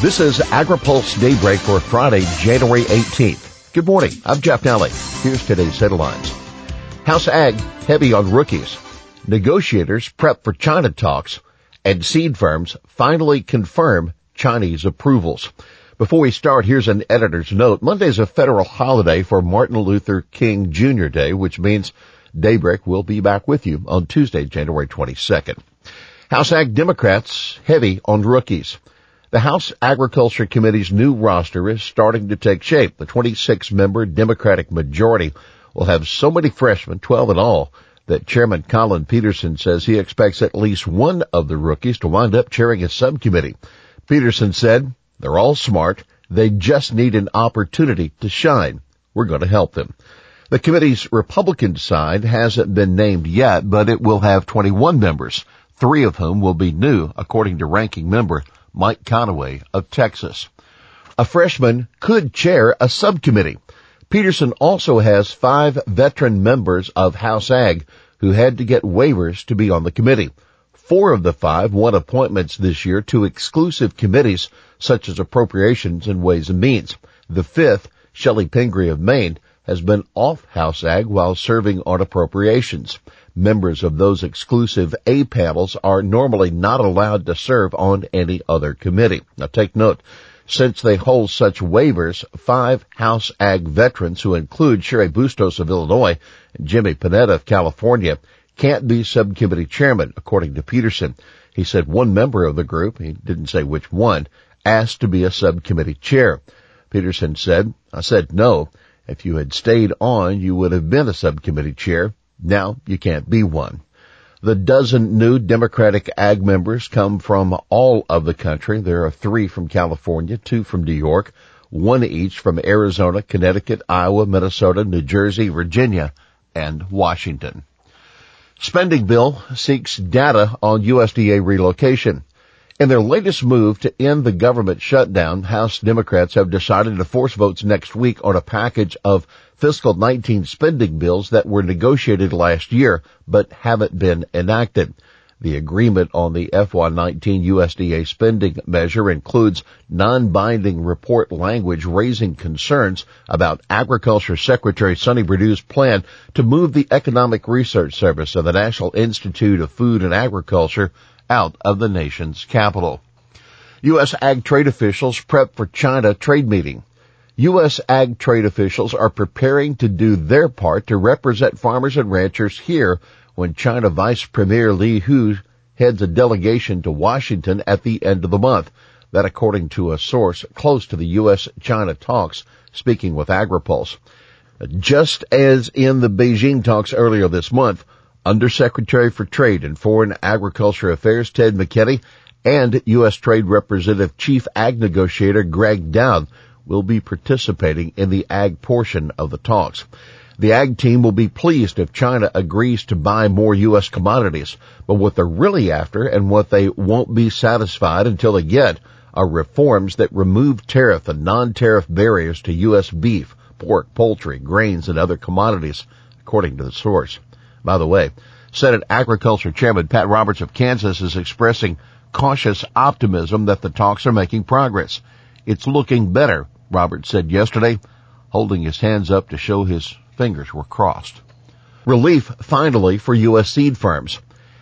This is AgriPulse Daybreak for Friday, January 18th. Good morning. I'm Jeff Nalley. Here's today's headlines. House Ag heavy on rookies. Negotiators prep for China talks and seed firms finally confirm Chinese approvals. Before we start, here's an editor's note. Monday is a federal holiday for Martin Luther King Jr. Day, which means Daybreak will be back with you on Tuesday, January 22nd. House Ag Democrats heavy on rookies. The House Agriculture Committee's new roster is starting to take shape. The 26 member Democratic majority will have so many freshmen, 12 in all, that Chairman Collin Peterson says he expects at least one of the rookies to wind up chairing a subcommittee. Peterson said, they're all smart. They just need an opportunity to shine. We're going to help them. The committee's Republican side hasn't been named yet, but it will have 21 members, three of whom will be new, according to ranking member Mike Conaway of Texas. A freshman could chair a subcommittee. Peterson also has five veteran members of House Ag who had to get waivers to be on the committee. Four of the five won appointments this year to exclusive committees such as appropriations and ways and means. The fifth, Chellie Pingree of Maine, has been off House Ag while serving on appropriations. Members of those exclusive A panels are normally not allowed to serve on any other committee. Now take note, since they hold such waivers, five House Ag veterans who include Cheri Bustos of Illinois and Jimmy Panetta of California can't be subcommittee chairman, according to Peterson. He said one member of the group, he didn't say which one, asked to be a subcommittee chair. Peterson said, I said no. If you had stayed on, you would have been a subcommittee chair. Now you can't be one. The dozen new Democratic ag members come from all of the country. There are three from California, two from New York, one each from Arizona, Connecticut, Iowa, Minnesota, New Jersey, Virginia, and Washington. Spending bill seeks data on USDA relocation. In their latest move to end the government shutdown, House Democrats have decided to force votes next week on a package of fiscal 19 spending bills that were negotiated last year but haven't been enacted. The agreement on the FY19 USDA spending measure includes non-binding report language raising concerns about Agriculture Secretary Sonny Perdue's plan to move the Economic Research Service of the National Institute of Food and Agriculture out of the nation's capital. U.S. ag trade officials prep for China trade meeting. U.S. ag trade officials are preparing to do their part to represent farmers and ranchers here when China Vice Premier Liu He heads a delegation to Washington at the end of the month. That according to a source close to the U.S.-China talks speaking with AgriPulse. Just as in the Beijing talks earlier this month, Undersecretary for Trade and Foreign Agriculture Affairs Ted McKinney and U.S. Trade Representative Chief Ag Negotiator Gregg Doud will be participating in the ag portion of the talks. The ag team will be pleased if China agrees to buy more U.S. commodities, but what they're really after and what they won't be satisfied until they get are reforms that remove tariff and non-tariff barriers to U.S. beef, pork, poultry, grains, and other commodities, according to the source. By the way, Senate Agriculture Chairman Pat Roberts of Kansas is expressing cautious optimism that the talks are making progress. It's looking better, Roberts said yesterday, holding his hands up to show his fingers were crossed. Relief finally for U.S. seed firms.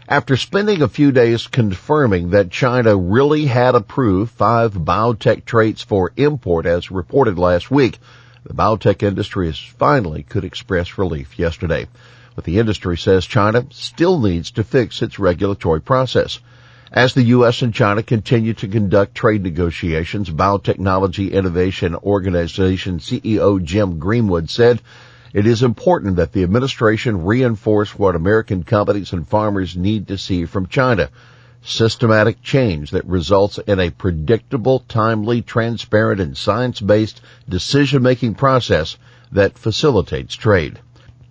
After spending a few days confirming that China really had approved five biotech traits for import as reported last week, the biotech industry finally could express relief yesterday. But the industry says China still needs to fix its regulatory process. As the U.S. and China continue to conduct trade negotiations, Biotechnology Innovation Organization CEO Jim Greenwood said, it is important that the administration reinforce what American companies and farmers need to see from China. Systematic change that results in a predictable, timely, transparent, and science-based decision-making process that facilitates trade.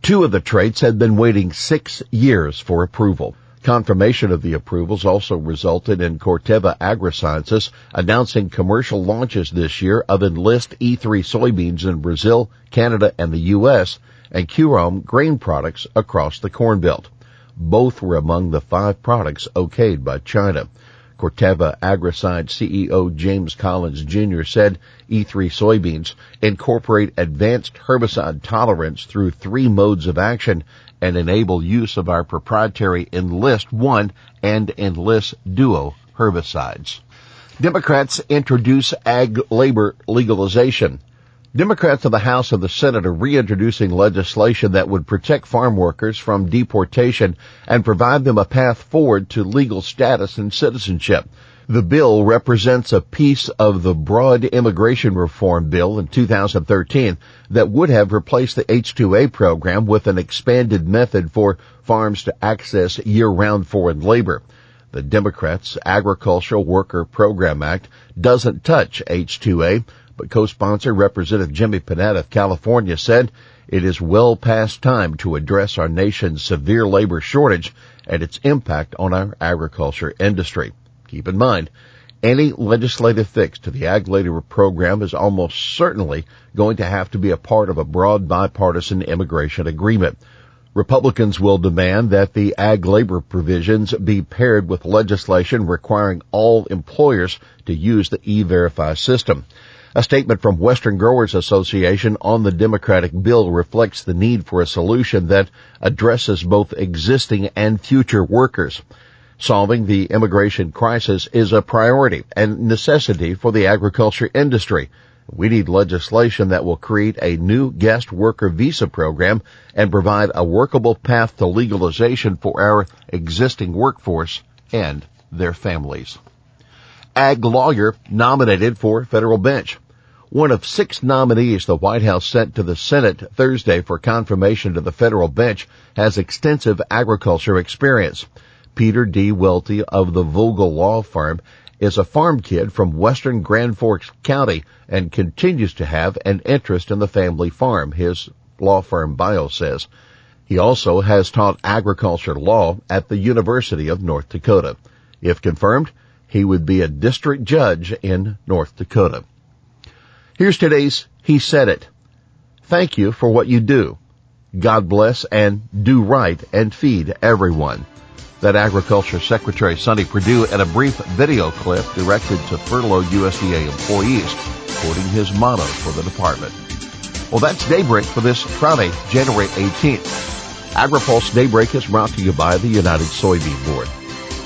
Two of the traits had been waiting six years for approval. Confirmation of the approvals also resulted in Corteva Agrisciences announcing commercial launches this year of Enlist E3 soybeans in Brazil, Canada, and the U.S., and Qrome grain products across the Corn Belt. Both were among the five products okayed by China. Corteva Agriscience CEO James Collins Jr. said E3 soybeans incorporate advanced herbicide tolerance through three modes of action and enable use of our proprietary Enlist 1 and Enlist Duo herbicides. Democrats introduce ag labor legalization. Democrats of the House and the Senate are reintroducing legislation that would protect farm workers from deportation and provide them a path forward to legal status and citizenship. The bill represents a piece of the broad immigration reform bill in 2013 that would have replaced the H-2A program with an expanded method for farms to access year-round foreign labor. The Democrats' Agricultural Worker Program Act doesn't touch H-2A, but co-sponsor Representative Jimmy Panetta of California said it is well past time to address our nation's severe labor shortage and its impact on our agriculture industry. Keep in mind, any legislative fix to the ag labor program is almost certainly going to have to be a part of a broad bipartisan immigration agreement. Republicans will demand that the ag labor provisions be paired with legislation requiring all employers to use the E-Verify system. A statement from Western Growers Association on the Democratic bill reflects the need for a solution that addresses both existing and future workers. Solving the immigration crisis is a priority and necessity for the agriculture industry. We need legislation that will create a new guest worker visa program and provide a workable path to legalization for our existing workforce and their families. Ag lawyer nominated for federal bench one of six nominees the White House sent to the Senate Thursday for confirmation to the federal bench has extensive agriculture experience. Peter D. Welte of the Vogel Law Firm is a farm kid from western Grand Forks County and continues to have an interest in the family farm, his law firm bio says. He also has taught agriculture law at the University of North Dakota. If confirmed, he would be a district judge in North Dakota. Here's today's He Said It. Thank you for what you do. God bless and do right and feed everyone. That Agriculture Secretary Sonny Perdue in a brief video clip directed to furloughed USDA employees, quoting his motto for the department. Well, that's Daybreak for this Friday, January 18th. AgriPulse Daybreak is brought to you by the United Soybean Board.